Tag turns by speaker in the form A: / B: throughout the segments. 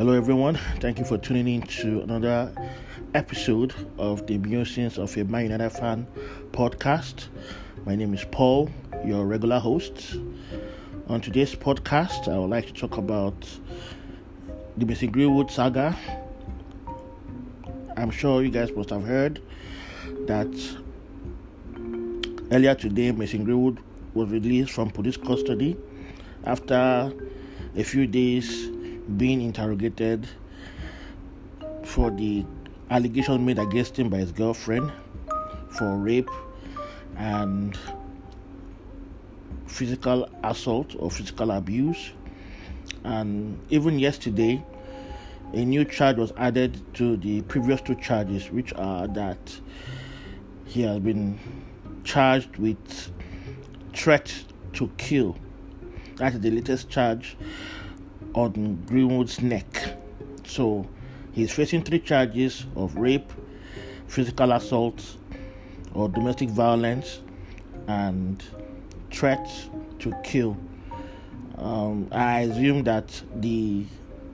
A: Hello, everyone. Thank you for tuning in to another episode of the Musings of a Man United Fan podcast. My name is Paul, your regular host. On today's podcast, I would like to talk about the Mason Greenwood saga. I'm sure you guys must have heard that earlier today, Mason Greenwood was released from police custody after a few days being interrogated for the allegation made against him by his girlfriend for rape and physical assault or physical abuse. And even yesterday, a new charge was added to the previous two charges, which are that he has been charged with threat to kill. That is the latest charge on Greenwood's neck. So he's facing three charges of rape, physical assault, or domestic violence, and threats to kill. Um, I assume that the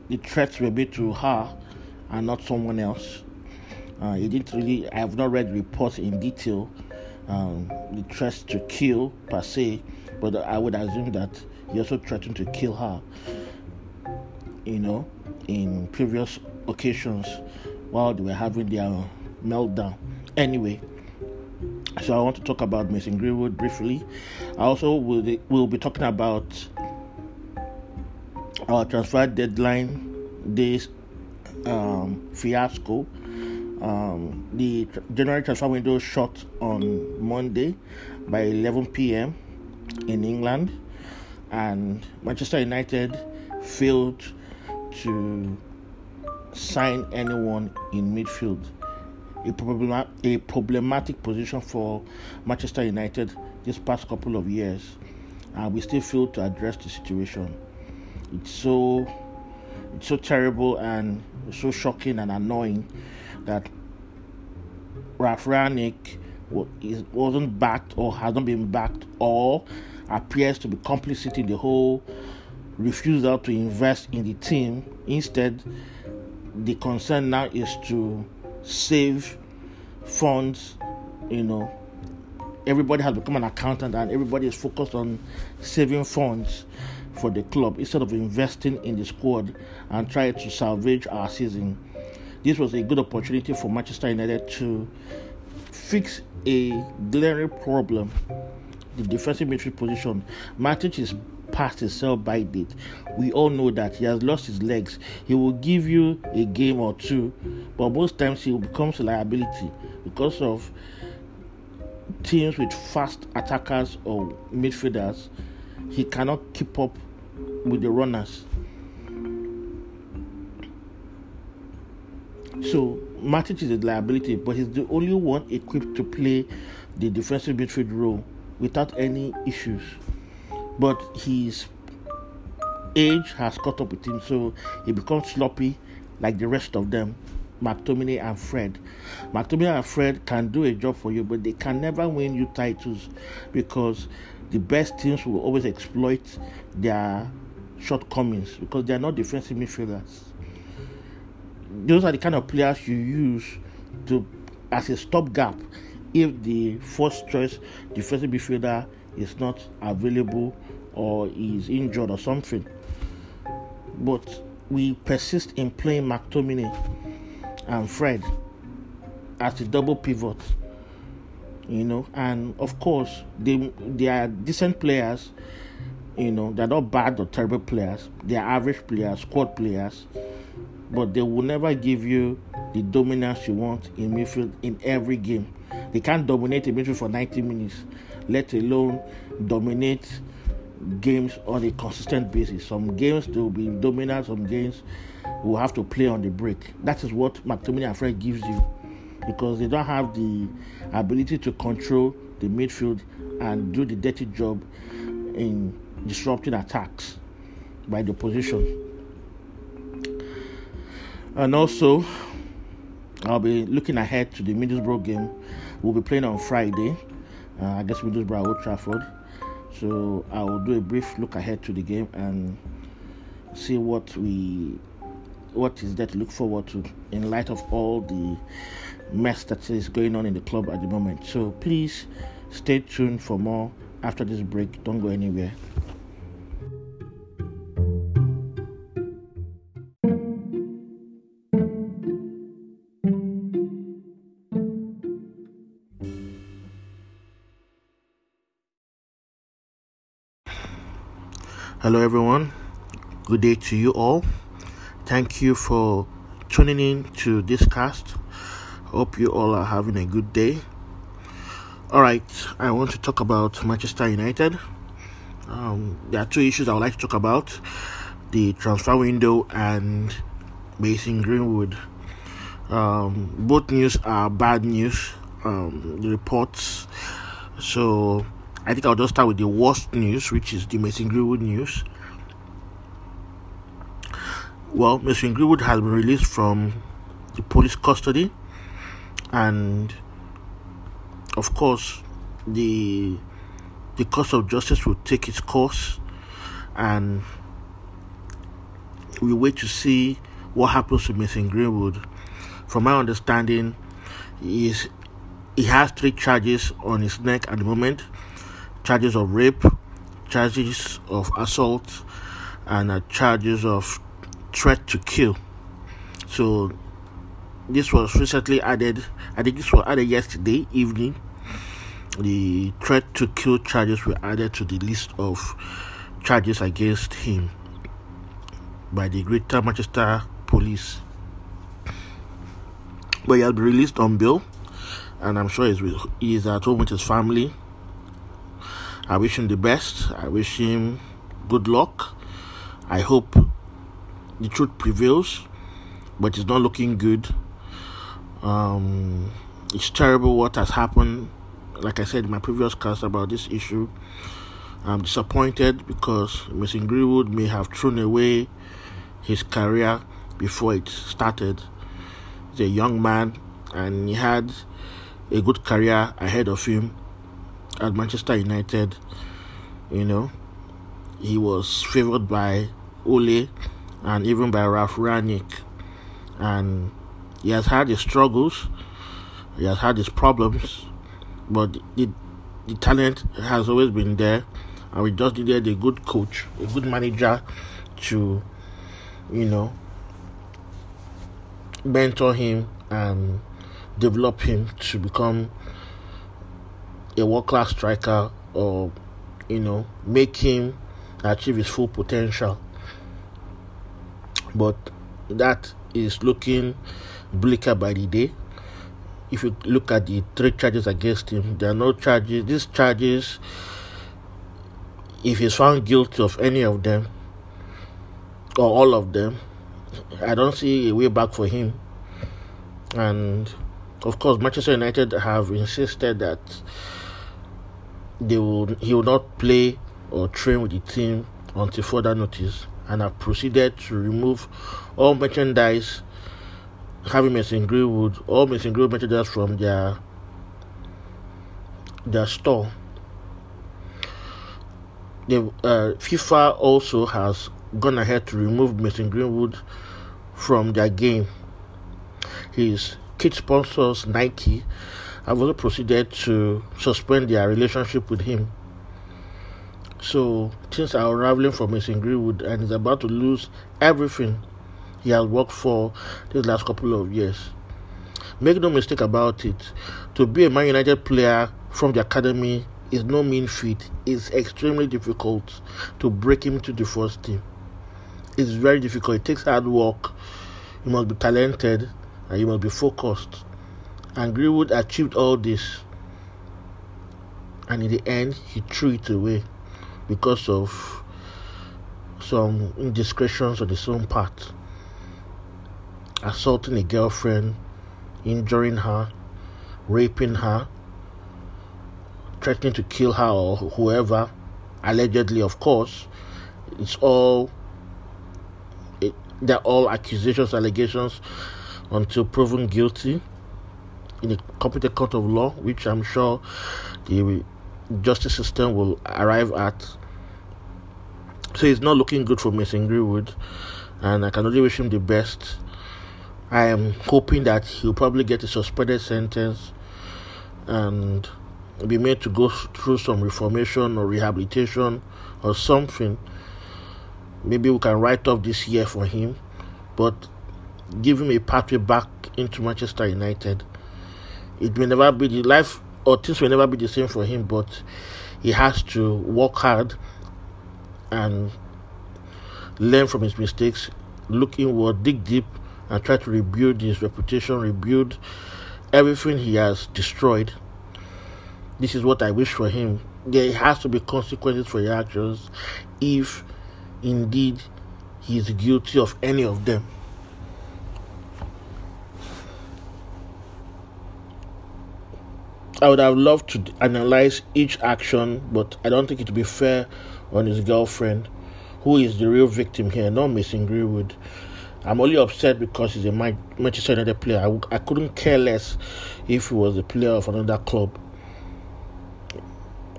A: the threats were made to her and not someone else. Uh, it didn't really. I have not read reports in detail. Um, the threats to kill per se, but I would assume that he also threatened to kill her you know, in previous occasions while they were having their meltdown. Anyway, so I want to talk about Mason Greenwood briefly. I also will will be talking about our transfer deadline days um, fiasco. Um, the January transfer window shut on Monday by 11 p.m. in England, and Manchester United failed to sign anyone in midfield. A, problem, a problematic position for Manchester United this past couple of years, and we still fail to address the situation. It's so it's so terrible and so shocking and annoying that Ralf Rangnick wasn't backed or hasn't been backed or appears to be complicit in the whole refusal to invest in the team. Instead, the concern now is to save funds. You know, everybody has become an accountant and everybody is focused on saving funds for the club instead of investing in the squad and try to salvage our season. This was a good opportunity for Manchester United to fix a glaring problem the defensive midfield position. Matic is past his sell by date. We all know that he has lost his legs. He will give you a game or two, but most times he becomes a liability because of teams with fast attackers or midfielders. He cannot keep up with the runners. So Matic is a liability, but he's the only one equipped to play the defensive midfield role without any issues but his age has caught up with him, so he becomes sloppy like the rest of them. McTominay and Fred. McTominay and Fred can do a job for you, but they can never win you titles because the best teams will always exploit their shortcomings because they are not defensive midfielders. Those are the kind of players you use to as a stopgap if the first choice defensive midfielder is not available or is injured or something. But we persist in playing McTominay and Fred as a double pivot. You know, and of course they they are decent players. You know, they're not bad or terrible players. They're average players, squad players, but they will never give you the dominance you want in midfield in every game. They can't dominate a midfield for 90 minutes let alone dominate games on a consistent basis. Some games they will be dominant, some games will have to play on the break. That is what McTominay and Fred gives you because they don't have the ability to control the midfield and do the dirty job in disrupting attacks by the opposition. And also, I'll be looking ahead to the Middlesbrough game. We'll be playing on Friday uh, I guess Middlesbrough Old Trafford. So I will do a brief look ahead to the game and see what we what is there to look forward to in light of all the mess that is going on in the club at the moment. So please stay tuned for more after this break. Don't go anywhere. Hello, everyone. Good day to you all. Thank you for tuning in to this cast. Hope you all are having a good day. All right, I want to talk about Manchester United. Um, there are two issues I would like to talk about the transfer window and Mason Greenwood. Um, both news are bad news, um, reports. So I think I'll just start with the worst news, which is the Mason Greenwood news. Well, Mason Greenwood has been released from the police custody and of course the the course of justice will take its course and we wait to see what happens to Mason Greenwood. From my understanding, he is he has three charges on his neck at the moment charges of rape, charges of assault, and uh, charges of threat to kill. So this was recently added. I think this was added yesterday evening. The threat to kill charges were added to the list of charges against him by the Greater Manchester Police. But he has been released on bail, and I'm sure he's, he's at home with his family. I wish him the best. I wish him good luck. I hope the truth prevails, but it's not looking good um, it's terrible what has happened. Like I said in my previous cast about this issue, I'm disappointed because Mason Greenwood may have thrown away his career before it started. He's a young man and he had a good career ahead of him at Manchester United. You know, he was favored by Ole and even by Ralf Rangnick. And he has had his struggles, he has had his problems, but the, the talent has always been there, and we just needed a good coach, a good manager to, you know, mentor him and develop him to become a world class striker or, you know, make him achieve his full potential. But that is looking bleaker by the day. If you look at the three charges against him, there are no charges. These charges, if he's found guilty of any of them or all of them, I don't see a way back for him. And of course, Manchester United have insisted that they will he will not play or train with the team until further notice, and have proceeded to remove all merchandise having Mason Greenwood all Mason Greenwood merchandise from their their store. The uh, FIFA also has gone ahead to remove Mason Greenwood from their game. His kit sponsors Nike have also proceeded to suspend their relationship with him. So things are unraveling for Mason Greenwood and he's about to lose everything he has worked for these last couple of years. Make no mistake about it, to be a Man United player from the academy is no mean feat. It's extremely difficult to break him to the first team. It's very difficult. It takes hard work. You must be talented and you must be focused. And Greenwood achieved all this. And in the end, he threw it away because of some indiscretions on his own part assaulting a girlfriend, injuring her, raping her, threatening to kill her or whoever, allegedly, of course. It's all, it, they're all accusations, allegations until proven guilty in a competent court of law, which I'm sure the justice system will arrive at. So it's not looking good for Mason Greenwood and I can only wish him the best. I am hoping that he'll probably get a suspended sentence and be made to go through some reformation or rehabilitation or something. Maybe we can write off this year for him, but give him a pathway back into Manchester United. It may never be the life or things will never be the same for him, but he has to work hard and learn from his mistakes, look inward, dig deep, and try to rebuild his reputation, rebuild everything he has destroyed. This is what I wish for him. There has to be consequences for your actions if indeed he is guilty of any of them. I would have loved to analyze each action, but I don't think it would be fair on his girlfriend, who is the real victim here, not Mason Greenwood. I'm only upset because he's a Manchester United player. I, I couldn't care less if he was a player of another club.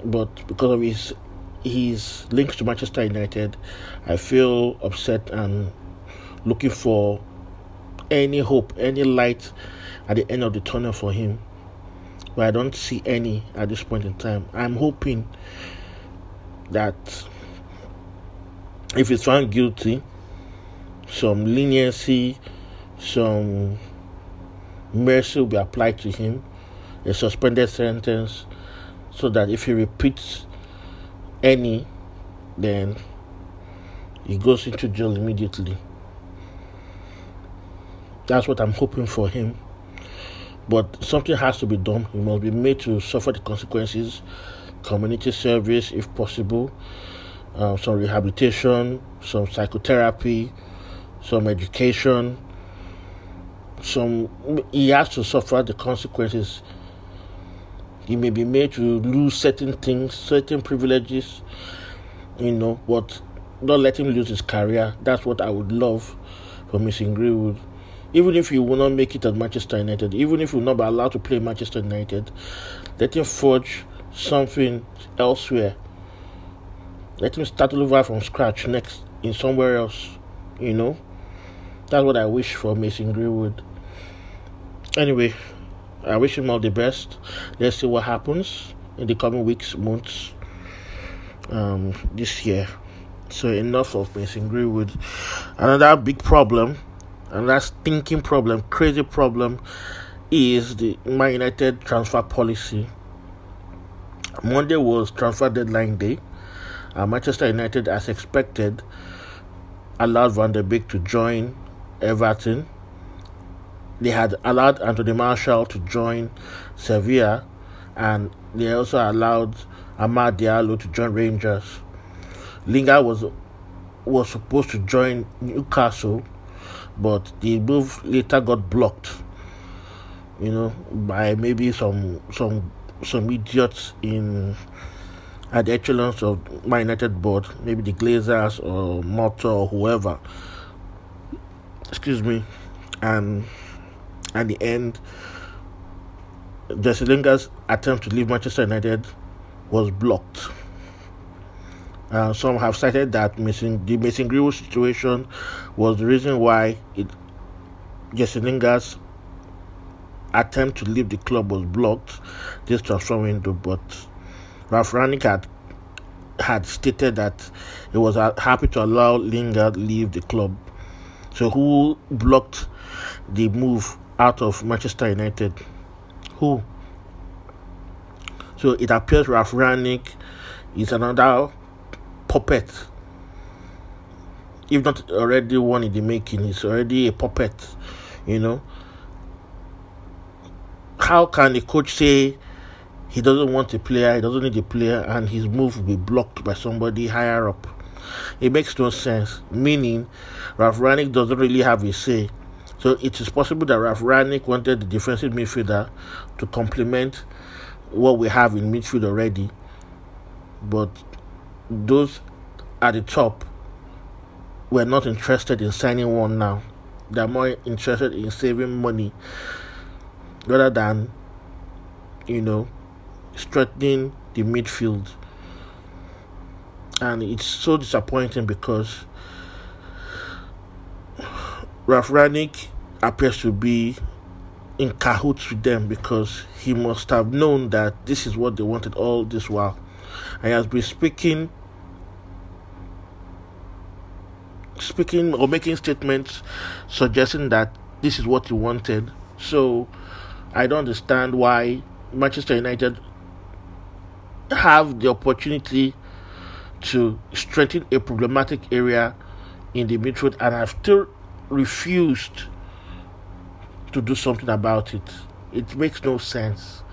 A: But because of his his links to Manchester United, I feel upset and looking for any hope, any light at the end of the tunnel for him. But I don't see any at this point in time. I'm hoping that if he's found guilty, some leniency, some mercy will be applied to him, a suspended sentence, so that if he repeats any, then he goes into jail immediately. That's what I'm hoping for him. But something has to be done. He must be made to suffer the consequences, community service if possible, uh, some rehabilitation, some psychotherapy, some education, some he has to suffer the consequences. He may be made to lose certain things, certain privileges, you know, but don't let him lose his career. That's what I would love for Mason Greenwood. Even if he will not make it at Manchester United, even if he will not be allowed to play Manchester United, let him forge something elsewhere. Let him start over from scratch next in somewhere else, you know. That's what I wish for Mason Greenwood. Anyway, I wish him all the best. Let's see what happens in the coming weeks, months, um, this year. So enough of Mason Greenwood. Another big problem, another stinking problem, crazy problem, is the Man United transfer policy. Monday was transfer deadline day. Uh, Manchester United, as expected, allowed Van der Beek to join Everton. They had allowed Anthony Martial to join Sevilla, and they also allowed Amad Diallo to join Rangers. Lingard was was supposed to join Newcastle, but the move later got blocked. You know, by maybe some some some idiots in at the echelons of my United board, maybe the Glazers or Murtough or whoever excuse me, and at the end, Jesse Lingard's attempt to leave Manchester United was blocked. Uh, some have cited that missing, the Mason Greenwood situation was the reason why it, Jesse Lingard's attempt to leave the club was blocked this transfer window. But Ralf Rangnick had had stated that he was happy to allow Lingard leave the club so who blocked the move out of Manchester United? Who? So it appears Ralf Rangnick is another puppet. If not already one in the making, he's already a puppet, you know. How can a coach say he doesn't want a player, he doesn't need a player, and his move will be blocked by somebody higher up? It makes no sense. Meaning, Ralf Rangnick doesn't really have a say. So it is possible that Ralf Rangnick wanted the defensive midfielder to complement what we have in midfield already. But those at the top were not interested in signing one now. They're more interested in saving money rather than, you know, strengthening the midfield and it's so disappointing because Ralf Rangnick appears to be in cahoots with them because he must have known that this is what they wanted all this while. He has been speaking speaking or making statements suggesting that this is what he wanted. So I don't understand why Manchester United have the opportunity to strengthen a problematic area in the midfield and have still refused to do something about it. It makes no sense.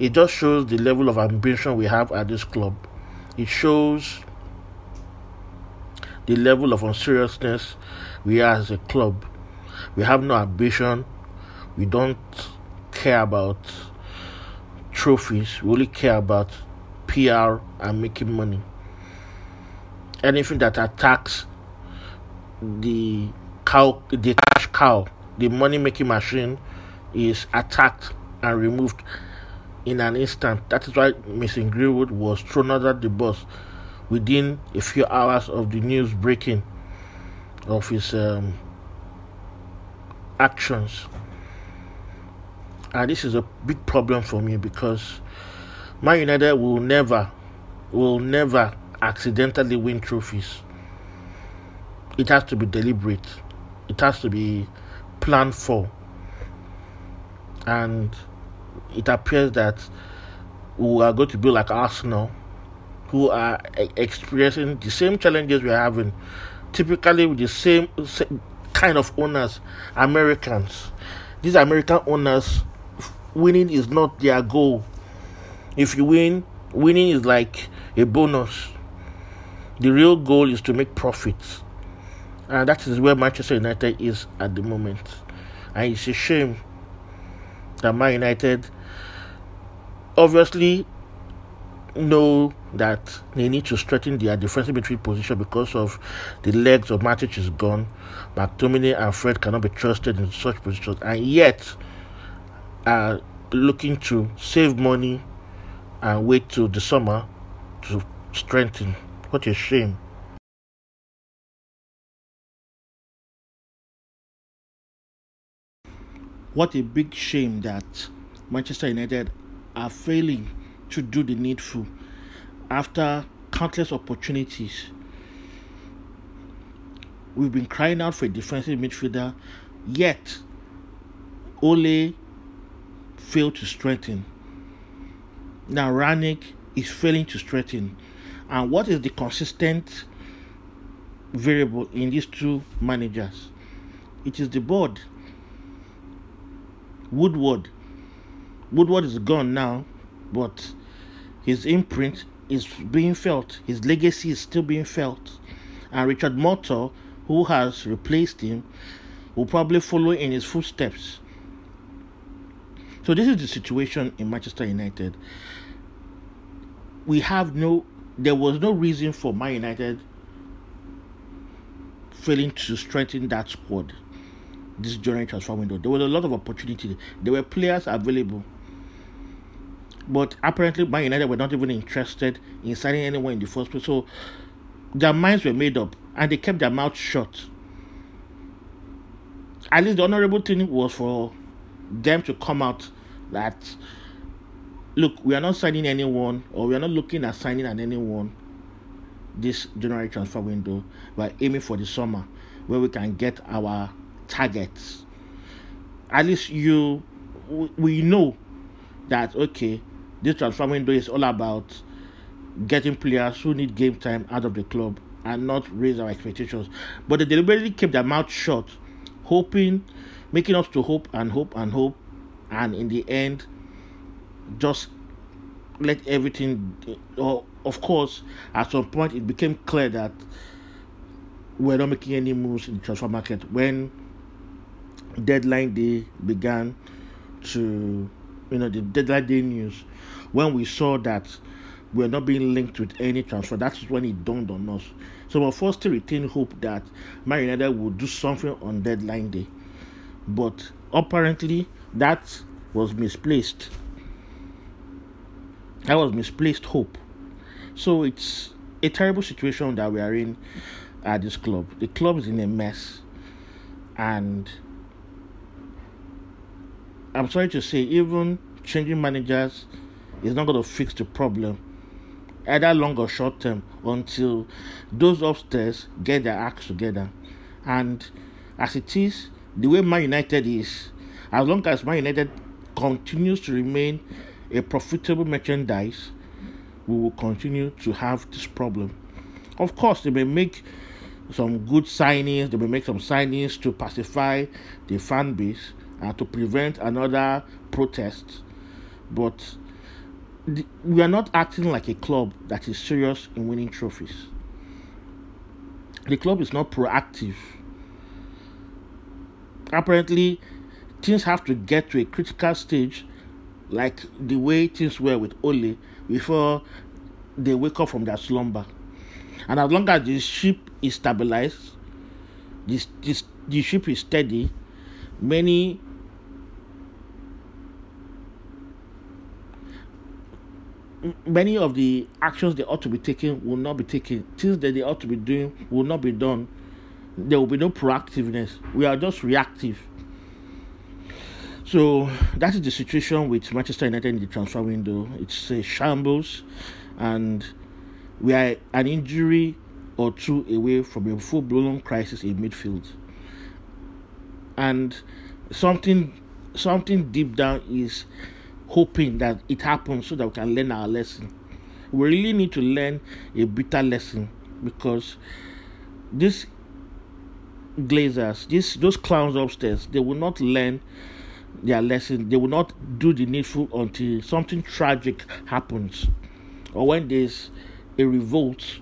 A: It just shows the level of ambition we have at this club. It shows the level of unseriousness we are as a club. We have no ambition. We don't care about trophies. We only care about PR and making money. Anything that attacks the cow, the cash cow, the money making machine is attacked and removed in an instant. That is why Mason Greenwood was thrown under the bus within a few hours of the news breaking of his um, actions. And this is a big problem for me because Man United will never, will never accidentally win trophies. It has to be deliberate. It has to be planned for. And it appears that we are going to be like Arsenal who are experiencing the same challenges we're having, typically with the same, same kind of owners, Americans. These American owners, winning is not their goal. If you win, winning is like a bonus. The real goal is to make profits. And that is where Manchester United is at the moment. And it's a shame that Man United obviously know that they need to strengthen their defensive midfield position because of the legs of Matic is gone. McTominay and Fred cannot be trusted in such positions, and yet are looking to save money and wait till the summer to strengthen. What a shame. What a big shame that Manchester United are failing to do the needful after countless opportunities. We've been crying out for a defensive midfielder, yet Ole failed to strengthen. Now Rangnick is failing to strengthen. And what is the consistent variable in these two managers? It is the board. Woodward. Woodward is gone now, but his imprint is being felt, his legacy is still being felt. And Richard Murtough, who has replaced him, will probably follow in his footsteps. So, this is the situation in Manchester United. We have no, there was no reason for Man United failing to strengthen that squad this January transfer window. There was a lot of opportunity. There were players available but apparently, Man United were not even interested in signing anyone in the first place. So their minds were made up and they kept their mouths shut. At least the honorable thing was for them to come out that look, we are not signing anyone or we are not looking at signing at anyone this January transfer window. We're aiming for the summer where we can get our targets. At least you we know that okay this transfer window is all about getting players who need game time out of the club and not raise our expectations. But they deliberately kept their mouth shut, hoping, making us to hope and hope and hope, and in the end, just let everything. Or of course, at some point, it became clear that we're not making any moves in the transfer market when deadline day began to you know the deadline day news when we saw that we're not being linked with any transfer that's when it dawned on us. So we're forced to retain hope that Man will do something on deadline day. But apparently that was misplaced. That was misplaced hope. So it's a terrible situation that we are in at this club. The club is in a mess. And I'm sorry to say, even changing managers is not going to fix the problem, either long or short term, until those upstairs get their acts together. And as it is, the way Man United is, as long as Man United continues to remain a profitable merchandise, we will continue to have this problem. Of course, they may make some good signings, they may make some signings to pacify the fan base and to prevent another protest. But the, we are not acting like a club that is serious in winning trophies. The club is not proactive. Apparently, things have to get to a critical stage, like the way things were with Ole, before they wake up from their slumber. And as long as the ship is stabilized, this, this, the ship is steady, many many of the actions they ought to be taking will not be taken. Things that they ought to be doing will not be done. There will be no proactiveness. We are just reactive. So that is the situation with Manchester United in the transfer window. It's a shambles, and we are an injury or two away from a full blown crisis in midfield. And something something deep down is hoping that it happens so that we can learn our lesson. We really need to learn a bitter lesson because these glazers, these those clowns upstairs, they will not learn their lesson. They will not do the needful until something tragic happens or when there's a revolt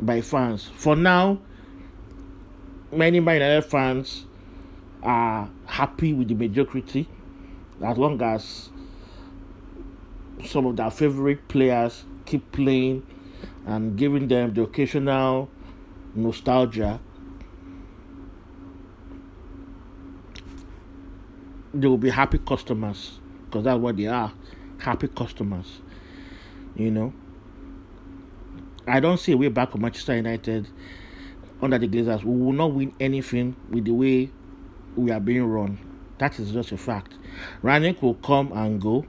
A: by fans. For now, many Man United fans are happy with the mediocrity as long as some of their favorite players keep playing and giving them the occasional nostalgia. They will be happy customers because that's what they are happy customers. You know, I don't see a way back for Manchester United under the Glazers. We will not win anything with the way we are being run. That is just a fact. Rangnick will come and go,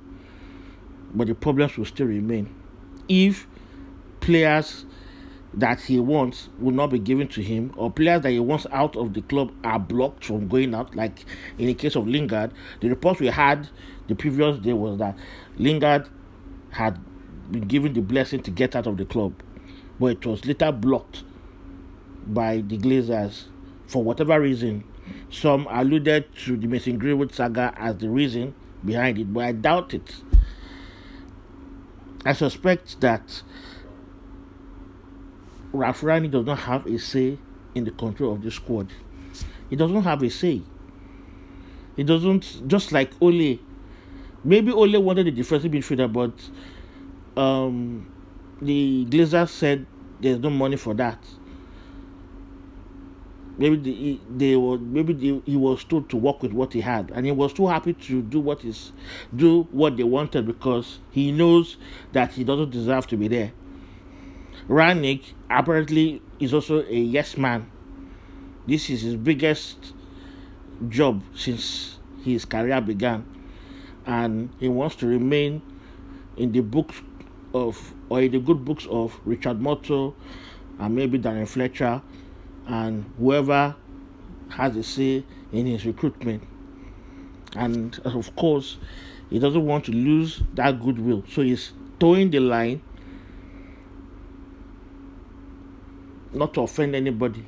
A: but the problems will still remain. If players that he wants will not be given to him, or players that he wants out of the club are blocked from going out, like in the case of Lingard, the reports we had the previous day was that Lingard had been given the blessing to get out of the club but it was later blocked by the Glazers for whatever reason. Some alluded to the Mason Greenwood saga as the reason behind it, but I doubt it. I suspect that Ralf Rani does not have a say in the control of the squad. He doesn't have a say. He doesn't, just like Ole. Maybe Ole wanted a defensive midfielder, but um, the Glazers said there's no money for that. Maybe the, they were maybe the, he was told to work with what he had, and he was too happy to do what is do what they wanted because he knows that he doesn't deserve to be there. Rangnick apparently is also a yes man. This is his biggest job since his career began, and he wants to remain in the books of or in the good books of Richard Murtough and maybe Darren Fletcher and whoever has a say in his recruitment. And uh, of course, he doesn't want to lose that goodwill. So he's towing the line not to offend anybody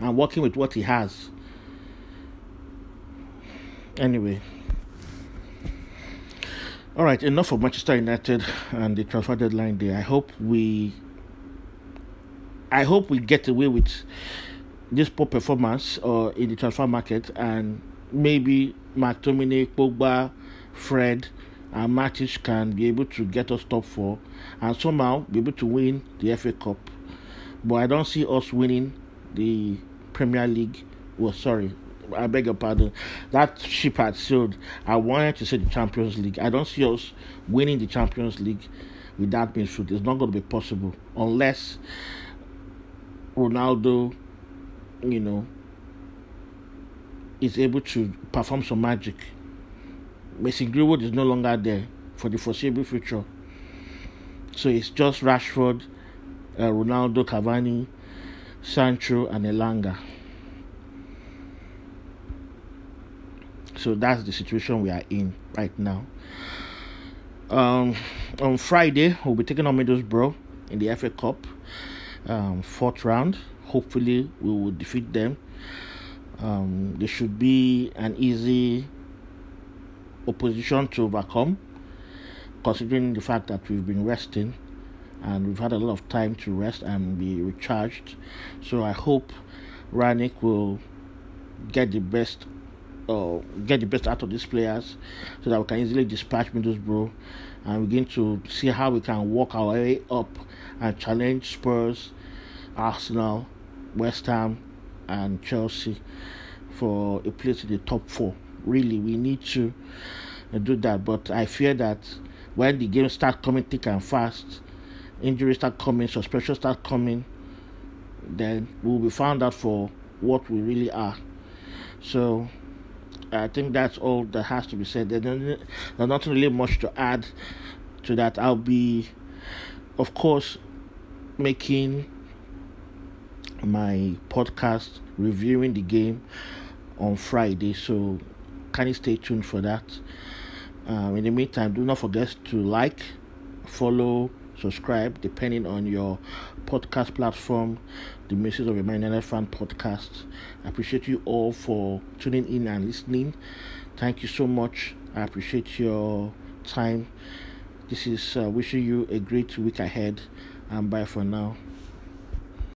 A: and working with what he has. Anyway. All right, enough of Manchester United and the transfer deadline day. I hope we I hope we get away with this poor performance uh, in the transfer market and maybe McTominay, Pogba, Fred, and Matic can be able to get us top four and somehow be able to win the FA Cup. But I don't see us winning the Premier League. Well, sorry, I beg your pardon. That ship had sailed. I wanted to say the Champions League. I don't see us winning the Champions League with that midfield. It's not going to be possible unless Ronaldo, you know, is able to perform some magic. Mason Greenwood is no longer there for the foreseeable future. So it's just Rashford, uh, Ronaldo, Cavani, Sancho, and Elanga. So that's the situation we are in right now. Um, on Friday, we'll be taking on Middlesbrough in the FA Cup, um, fourth round. Hopefully, we will defeat them. Um, there should be an easy opposition to overcome, considering the fact that we've been resting and we've had a lot of time to rest and be recharged. So I hope Rangnick will get the best uh, get the best out of these players so that we can easily dispatch Middlesbrough and begin to see how we can work our way up and challenge Spurs, Arsenal, West Ham, and Chelsea for a place in the top four. Really, we need to uh, do that. But I fear that when the games start coming thick and fast, injuries start coming, suspensions start coming, then we'll be found out for what we really are. So I think that's all that has to be said. There's not really much to add to that. I'll be, of course, making my podcast reviewing the game on Friday, so kindly stay tuned for that? Um, in the meantime, do not forget to like, follow, subscribe, depending on your podcast platform, the Message of a Man Fan podcast. I appreciate you all for tuning in and listening. Thank you so much. I appreciate your time. This is uh, wishing you a great week ahead, and bye for now.